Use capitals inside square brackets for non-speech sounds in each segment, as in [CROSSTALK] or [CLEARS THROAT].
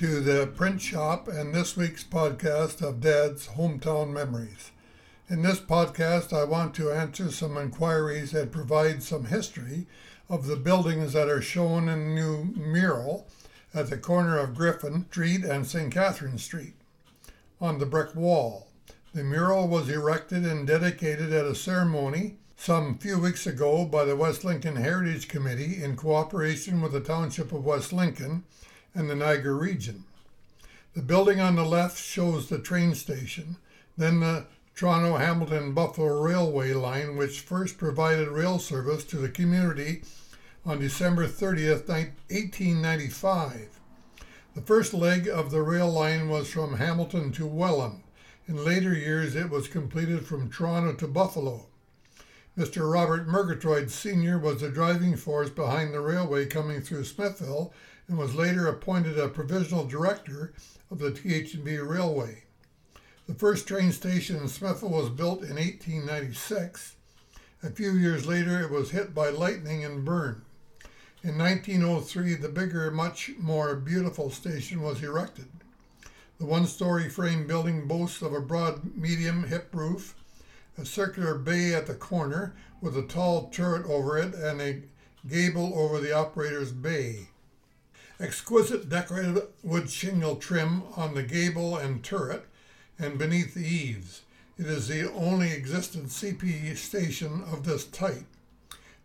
To the print shop and this week's podcast of Dad's Hometown Memories. In this podcast, I want to answer some inquiries and provide some history of the buildings that are shown in the new mural at the corner of Griffin Street and St. Catherine Street on the brick wall. The mural was erected and dedicated at a ceremony some few weeks ago by the West Lincoln Heritage Committee in cooperation with the Township of West Lincoln and the Niagara region. The building on the left shows the train station, then the Toronto Hamilton Buffalo Railway line, which first provided rail service to the community on December 30th, 1895. The first leg of the rail line was from Hamilton to Welland. In later years, it was completed from Toronto to Buffalo. Mr. Robert Murgatroyd Sr. was the driving force behind the railway coming through Smithville and was later appointed a provisional director of the TH&B Railway. The first train station in Smithville was built in 1896. A few years later, it was hit by lightning and burned. In 1903, the bigger, much more beautiful station was erected. The one story frame building boasts of a broad, medium hip roof, a circular bay at the corner with a tall turret over it, and a gable over the operator's bay. Exquisite decorated wood shingle trim on the gable and turret and beneath the eaves. It is the only existing CP station of this type.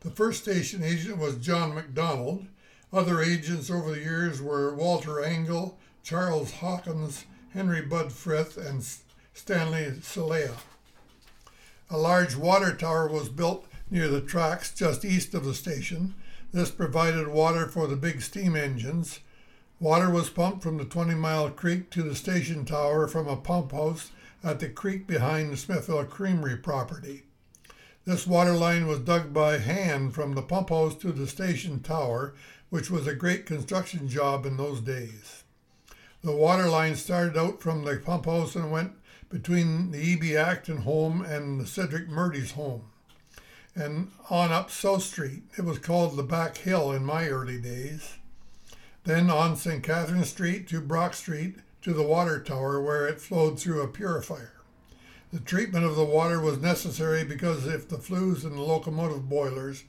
The first station agent was John MacDonald. Other agents over the years were Walter Angle, Charles Hawkins, Henry Bud Frith, and Stanley Celea. A large water tower was built near the tracks just east of the station. This provided water for the big steam engines. Water was pumped from the 20 Mile Creek to the station tower from a pump house at the creek behind the Smithville Creamery property. This water line was dug by hand from the pump house to the station tower, which was a great construction job in those days. The water line started out from the pump house and went between the E.B. Acton home and the Cedric Murdy's home, and on up South Street. It was called the Back Hill in my early days. Then on St. Catherine Street to Brock Street to the water tower where it flowed through a purifier. The treatment of the water was necessary because if the flues in the locomotive boilers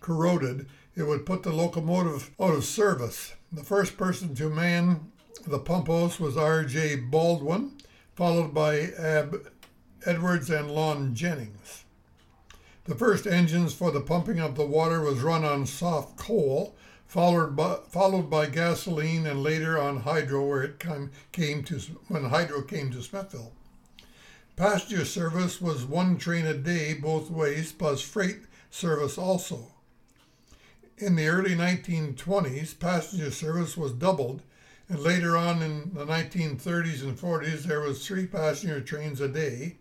corroded, it would put the locomotive out of service. The first person to man the pump house was R.J. Baldwin, followed by Ab Edwards and Lon Jennings. The first engines for the pumping of the water was run on soft coal, followed by, followed by gasoline and later on hydro where it came, came to when hydro came to Smithville. Passenger service was one train a day both ways plus freight service also. In the early 1920s, passenger service was doubled and later on in the 1930s and 40s, there was three passenger trains a day,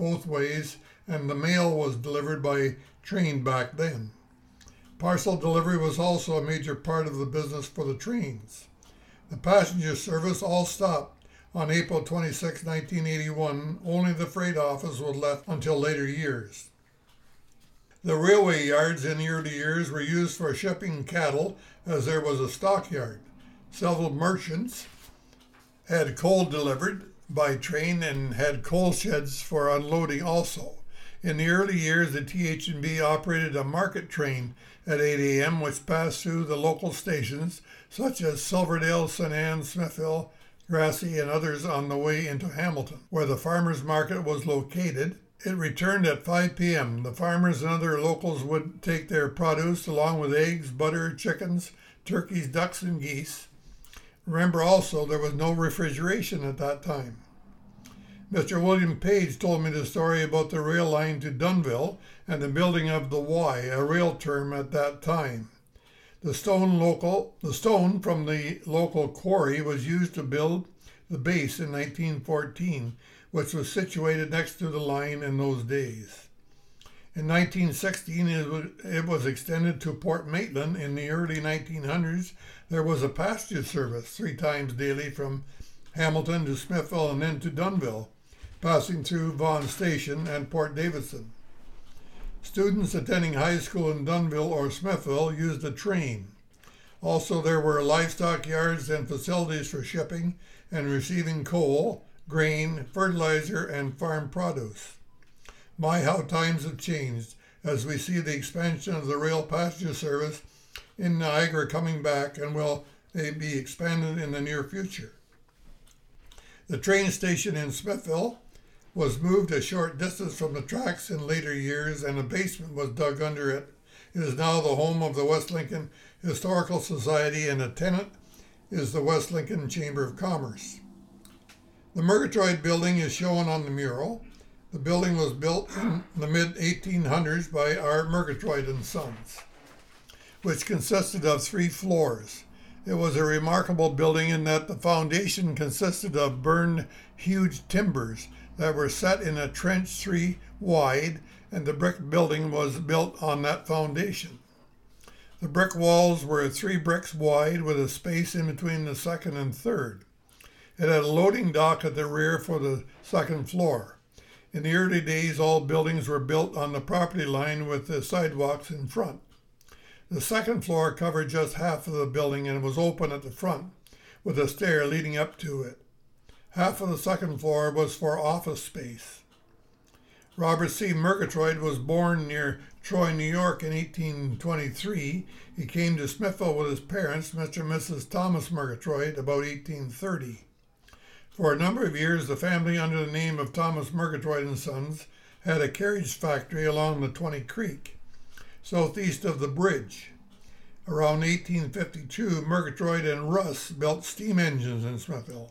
both ways, and the mail was delivered by train back then. Parcel delivery was also a major part of the business for the trains. The passenger service all stopped on April 26, 1981. Only the freight office was left until later years. The railway yards in the early years were used for shipping cattle as there was a stockyard. Several merchants had coal delivered by train and had coal sheds for unloading also. In the early years, the TH&B operated a market train at 8 a.m., which passed through the local stations such as Silverdale, St. Anne, Smithville, Grassie, and others on the way into Hamilton, where the farmers' market was located. It returned at 5 p.m. The farmers and other locals would take their produce along with eggs, butter, chickens, turkeys, ducks, and geese. Remember also, there was no refrigeration at that time. Mr. William Page told me the story about the rail line to Dunnville and the building of the Y, a rail term at that time. The stone local, the stone from the local quarry was used to build the base in 1914, which was situated next to the line in those days. In 1916, it was extended to Port Maitland. In the early 1900s, there was a passenger service three times daily from Hamilton to Smithville and then to Dunnville, passing through Vaughan Station and Port Davidson. Students attending high school in Dunnville or Smithville used the train. Also, there were livestock yards and facilities for shipping and receiving coal, grain, fertilizer, and farm produce. My, how times have changed as we see the expansion of the rail passenger service in Niagara coming back and will they be expanded in the near future. The train station in Smithville was moved a short distance from the tracks in later years and a basement was dug under it. It is now the home of the West Lincoln Historical Society and a tenant is the West Lincoln Chamber of Commerce. The Murgatroyd building is shown on the mural. The building was built in the mid 1800s by R. Murgatroyd and Sons, which consisted of three floors. It was a remarkable building in that the foundation consisted of burned huge timbers that were set in a trench three wide, and the brick building was built on that foundation. The brick walls were three bricks wide with a space in between the second and third. It had a loading dock at the rear for the second floor. In the early days, all buildings were built on the property line with the sidewalks in front. The second floor covered just half of the building and was open at the front, with a stair leading up to it. Half of the second floor was for office space. Robert C. Murgatroyd was born near Troy, New York in 1823. He came to Smithville with his parents, Mr. and Mrs. Thomas Murgatroyd, about 1830. For a number of years, the family, under the name of Thomas Murgatroyd and Sons, had a carriage factory along the Twenty Creek, southeast of the bridge. Around 1852, Murgatroyd and Russ built steam engines in Smithville.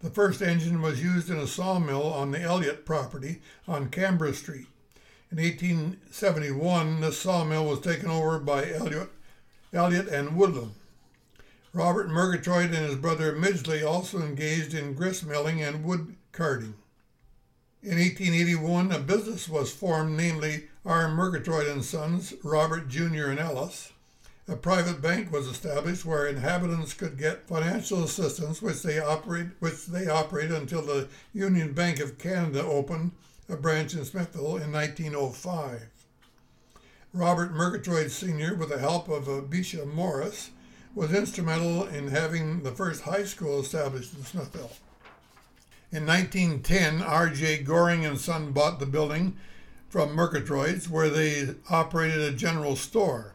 The first engine was used in a sawmill on the Elliott property on Canborough Street. In 1871, this sawmill was taken over by Elliott, Elliott and Woodland. Robert Murgatroyd and his brother Midgley also engaged in grist milling and wood carding. In 1881, a business was formed, namely R. Murgatroyd and Sons, Robert Jr. and Ellis. A private bank was established where inhabitants could get financial assistance, which they operate, which they operated until the Union Bank of Canada opened a branch in Smithville in 1905. Robert Murgatroyd Sr., with the help of Abisha Morris, was instrumental in having the first high school established in Smithville. In 1910, R.J. Goring and Son bought the building from Murgatroyds, where they operated a general store.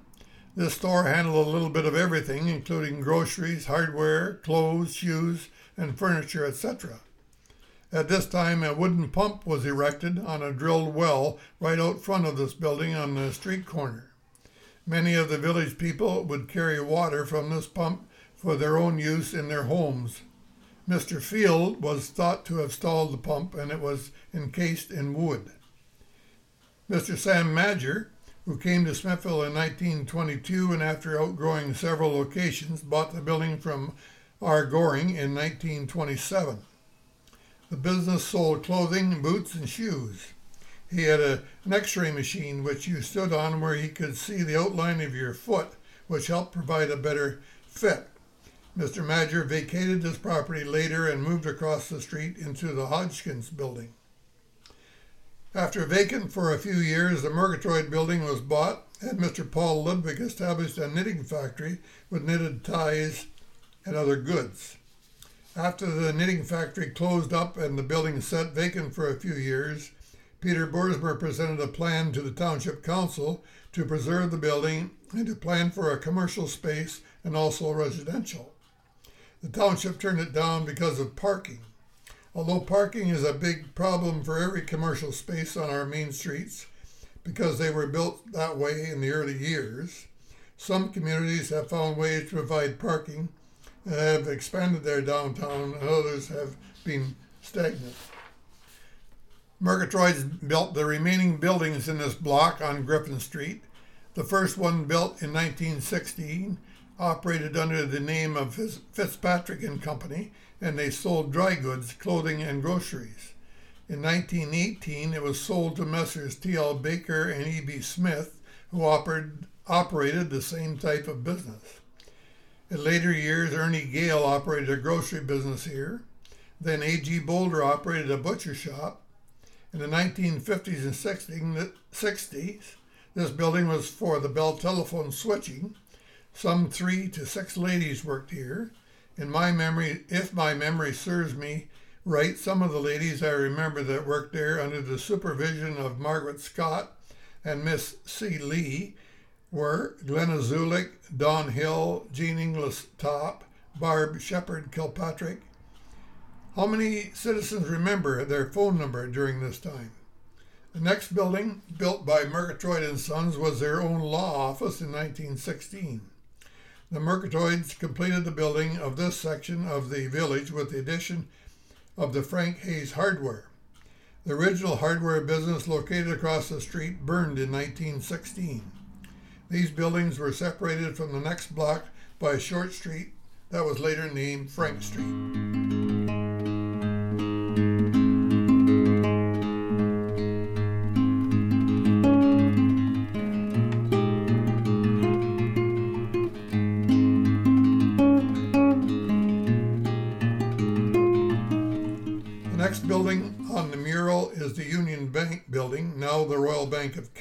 This store handled a little bit of everything, including groceries, hardware, clothes, shoes, and furniture, etc. At this time, a wooden pump was erected on a drilled well right out front of this building on the street corner. Many of the village people would carry water from this pump for their own use in their homes. Mr. Field was thought to have stalled the pump and it was encased in wood. Mr. Sam Madger, who came to Smithville in 1922 and after outgrowing several locations, bought the building from R. Goring in 1927. The business sold clothing, boots, and shoes. He had a, an x-ray machine which you stood on where he could see the outline of your foot, which helped provide a better fit. Mr. Madger vacated this property later and moved across the street into the Hodgkins building. After vacant for a few years, the Murgatroyd building was bought and Mr. Paul Ludwig established a knitting factory with knitted ties and other goods. After the knitting factory closed up and the building sat vacant for a few years, Peter Boersma presented a plan to the Township Council to preserve the building and to plan for a commercial space and also residential. The township turned it down because of parking. Although parking is a big problem for every commercial space on our main streets because they were built that way in the early years, some communities have found ways to provide parking and have expanded their downtown, and others have been stagnant. Murgatroyds built the remaining buildings in this block on Griffin Street. The first one, built in 1916, operated under the name of Fitzpatrick and Company, and they sold dry goods, clothing, and groceries. In 1918, it was sold to Messrs. T.L. Baker and E.B. Smith, who operated, operated the same type of business. In later years, Ernie Gale operated a grocery business here. Then A.G. Boulder operated a butcher shop. In the 1950s and 60s, this building was for the Bell telephone switching. Some three to six ladies worked here. In my memory, if my memory serves me right, some of the ladies I remember that worked there under the supervision of Margaret Scott and Miss C. Lee were Glenna Zulik, Dawn Hill, Jean Inglis Top, Barb Shepard Kilpatrick. How many citizens remember their phone number during this time? The next building, built by Murgatroyd and Sons, was their own law office in 1916. The Murgatroyds completed the building of this section of the village with the addition of the Frank Hayes Hardware. The original hardware business located across the street burned in 1916. These buildings were separated from the next block by a short street that was later named Frank Street.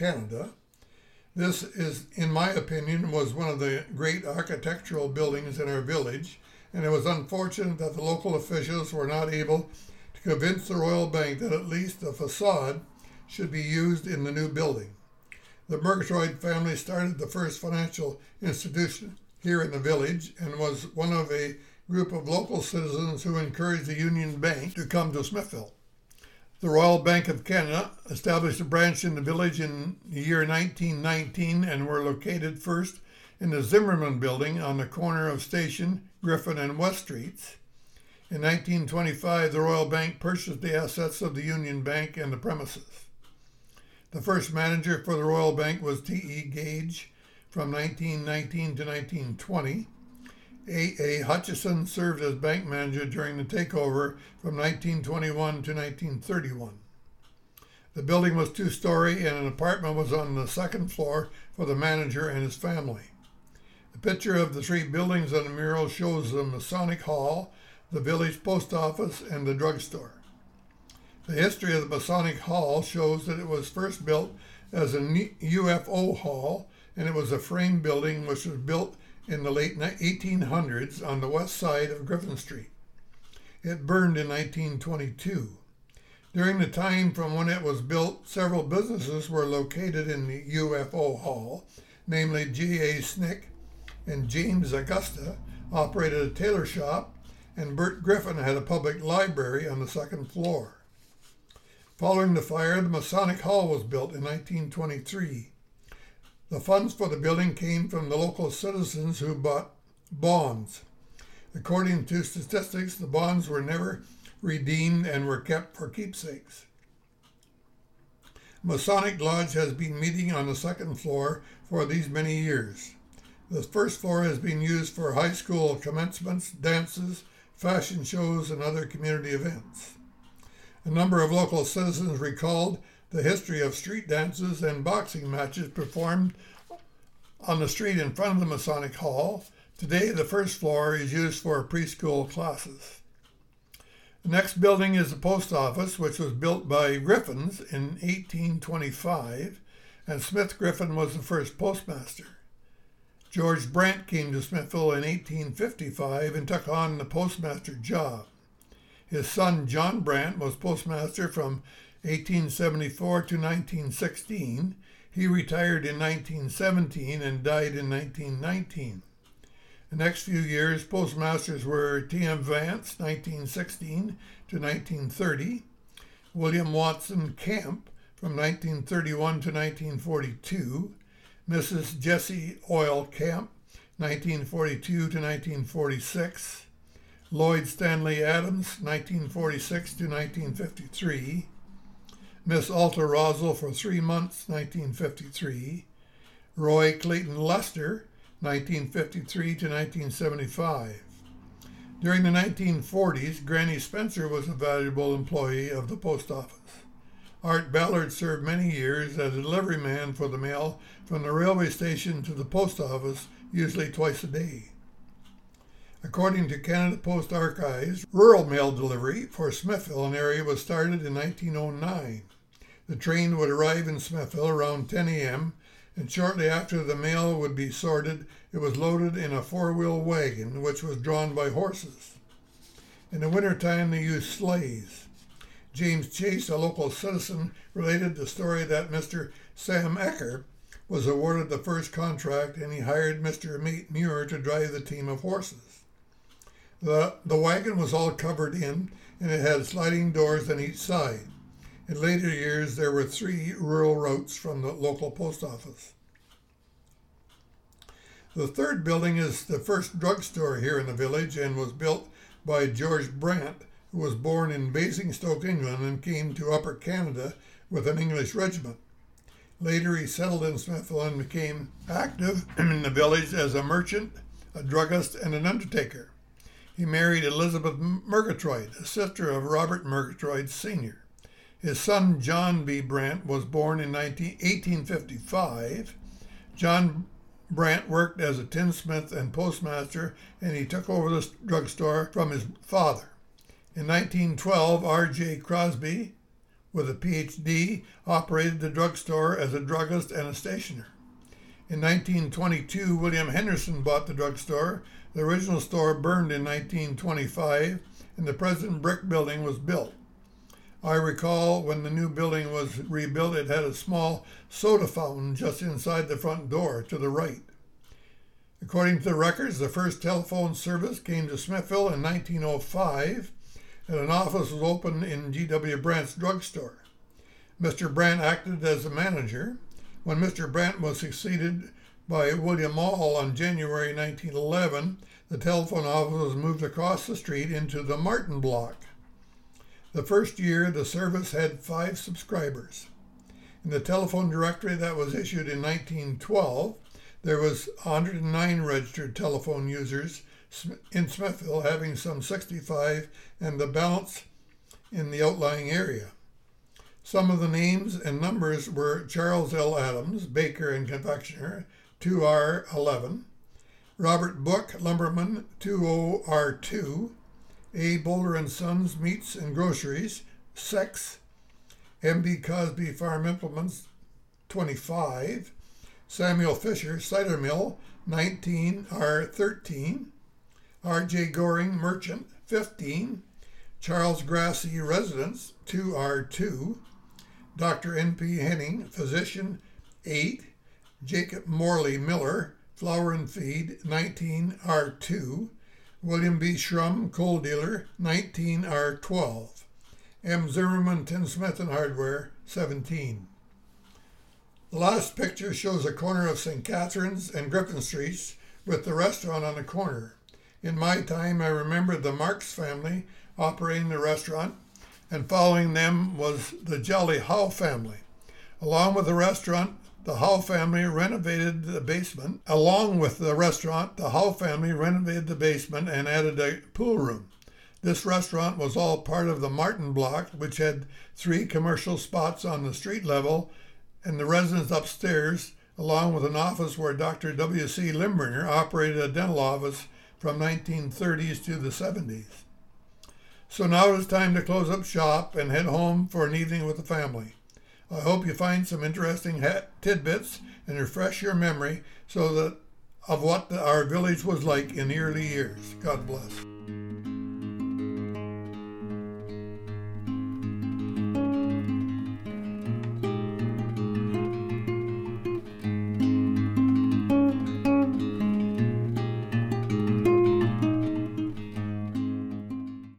Canada. This is, in my opinion, was one of the great architectural buildings in our village, and it was unfortunate that the local officials were not able to convince the Royal Bank that at least the facade should be used in the new building. The Murgatroyd family started the first financial institution here in the village and was one of a group of local citizens who encouraged the Union Bank to come to Smithville. The Royal Bank of Canada established a branch in the village in the year 1919 and were located first in the Zimmerman building on the corner of Station, Griffin, and West Streets. In 1925, the Royal Bank purchased the assets of the Union Bank and the premises. The first manager for the Royal Bank was T.E. Gage from 1919 to 1920. A. A. Hutchison served as bank manager during the takeover from 1921 to 1931. The building was two story and an apartment was on the second floor for the manager and his family. The picture of the three buildings on the mural shows the Masonic Hall, the village post office, and the drugstore. The history of the Masonic Hall shows that it was first built as a UFO hall and it was a frame building which was built in the late 1800s on the west side of Griffin Street. It burned in 1922. During the time from when it was built, several businesses were located in the UFO Hall, namely G.A. Snick and James Augusta operated a tailor shop, and Bert Griffin had a public library on the second floor. Following the fire, the Masonic Hall was built in 1923. The funds for the building came from the local citizens who bought bonds. According to statistics, the bonds were never redeemed and were kept for keepsakes. Masonic Lodge has been meeting on the second floor for these many years. The first floor has been used for high school commencements, dances, fashion shows, and other community events. A number of local citizens recalled the history of street dances and boxing matches performed on the street in front of the Masonic Hall. Today, the first floor is used for preschool classes. The next building is the post office, which was built by Griffins in 1825, and Smith Griffin was the first postmaster. George Brant came to Smithville in 1855 and took on the postmaster job. His son John Brant was postmaster from 1874 to 1916. He retired in 1917 and died in 1919. The next few years, postmasters were T.M. Vance, 1916 to 1930, William Watson Camp from 1931 to 1942, Mrs. Jessie Oil Camp, 1942 to 1946, Lloyd Stanley Adams, 1946 to 1953, Miss Alta Rosal for three months, 1953. Roy Clayton Lester, 1953 to 1975. During the 1940s, Granny Spencer was a valuable employee of the post office. Art Ballard served many years as a delivery man for the mail from the railway station to the post office, usually twice a day. According to Canada Post Archives, rural mail delivery for Smithville and area was started in 1909. The train would arrive in Smithville around 10 a.m. and shortly after the mail would be sorted, it was loaded in a four wheel wagon which was drawn by horses. In the wintertime, they used sleighs. James Chase, a local citizen, related the story that Mr. Sam Ecker was awarded the first contract and he hired Mr. Meat Muir to drive the team of horses. The, the wagon was all covered in and it had sliding doors on each side. In later years, there were three rural routes from the local post office. The third building is the first drugstore here in the village and was built by George Brant, who was born in Basingstoke, England, and came to Upper Canada with an English regiment. Later, he settled in Smithville and became active [CLEARS THROAT] in the village as a merchant, a druggist, and an undertaker. He married Elizabeth Murgatroyd, a sister of Robert Murgatroyd Sr. His son John B. Brant was born in 19, 1855. John Brant worked as a tinsmith and postmaster, and he took over the drugstore from his father. In 1912, R.J. Crosby, with a PhD, operated the drugstore as a druggist and a stationer. In 1922, William Henderson bought the drugstore. The original store burned in 1925, and the present brick building was built. I recall when the new building was rebuilt, it had a small soda fountain just inside the front door to the right. According to the records, the first telephone service came to Smithville in 1905, and an office was opened in G.W. Brant's drugstore. Mr. Brant acted as the manager. When Mr. Brant was succeeded by William Mall on January 1911, the telephone office was moved across the street into the Martin Block. The first year, the service had five subscribers. In the telephone directory that was issued in 1912, there was 109 registered telephone users in Smithville, having some 65, and the balance in the outlying area. Some of the names and numbers were Charles L. Adams, baker and confectioner, 2R11, Robert Book, lumberman, 20R2, a. Boulder and Sons Meats and Groceries, 6. M.B. Cosby Farm Implements, 25. Samuel Fisher Cider Mill, 19. R. 13. R.J. Goring Merchant, 15. Charles Grassy Residence, 2R2. Dr. N.P. Henning Physician, 8. Jacob Morley Miller, Flour and Feed, 19R2. William B. Shrum, coal dealer, 19R12. M. Zimmerman, tinsmith and hardware, 17. The last picture shows a corner of St. Catharines and Griffin Streets with the restaurant on the corner. In my time, I remember the Marks family operating the restaurant, and following them was the Jolly Howe family. Along with the restaurant, the Howe family renovated the basement. Along with the restaurant, the Howe family renovated the basement and added a pool room. This restaurant was all part of the Martin Block, which had three commercial spots on the street level and the residence upstairs, along with an office where Dr. W.C. Limbringer operated a dental office from 1930s to the 70s. So now it is time to close up shop and head home for an evening with the family. I hope you find some interesting tidbits and refresh your memory so that of what the, our village was like in the early years. God bless.